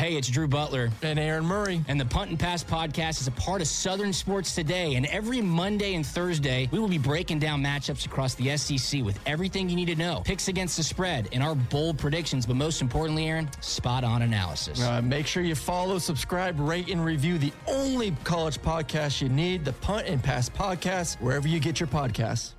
Hey, it's Drew Butler. And Aaron Murray. And the Punt and Pass podcast is a part of Southern Sports Today. And every Monday and Thursday, we will be breaking down matchups across the SEC with everything you need to know picks against the spread and our bold predictions. But most importantly, Aaron, spot on analysis. Uh, make sure you follow, subscribe, rate, and review the only college podcast you need, the Punt and Pass podcast, wherever you get your podcasts.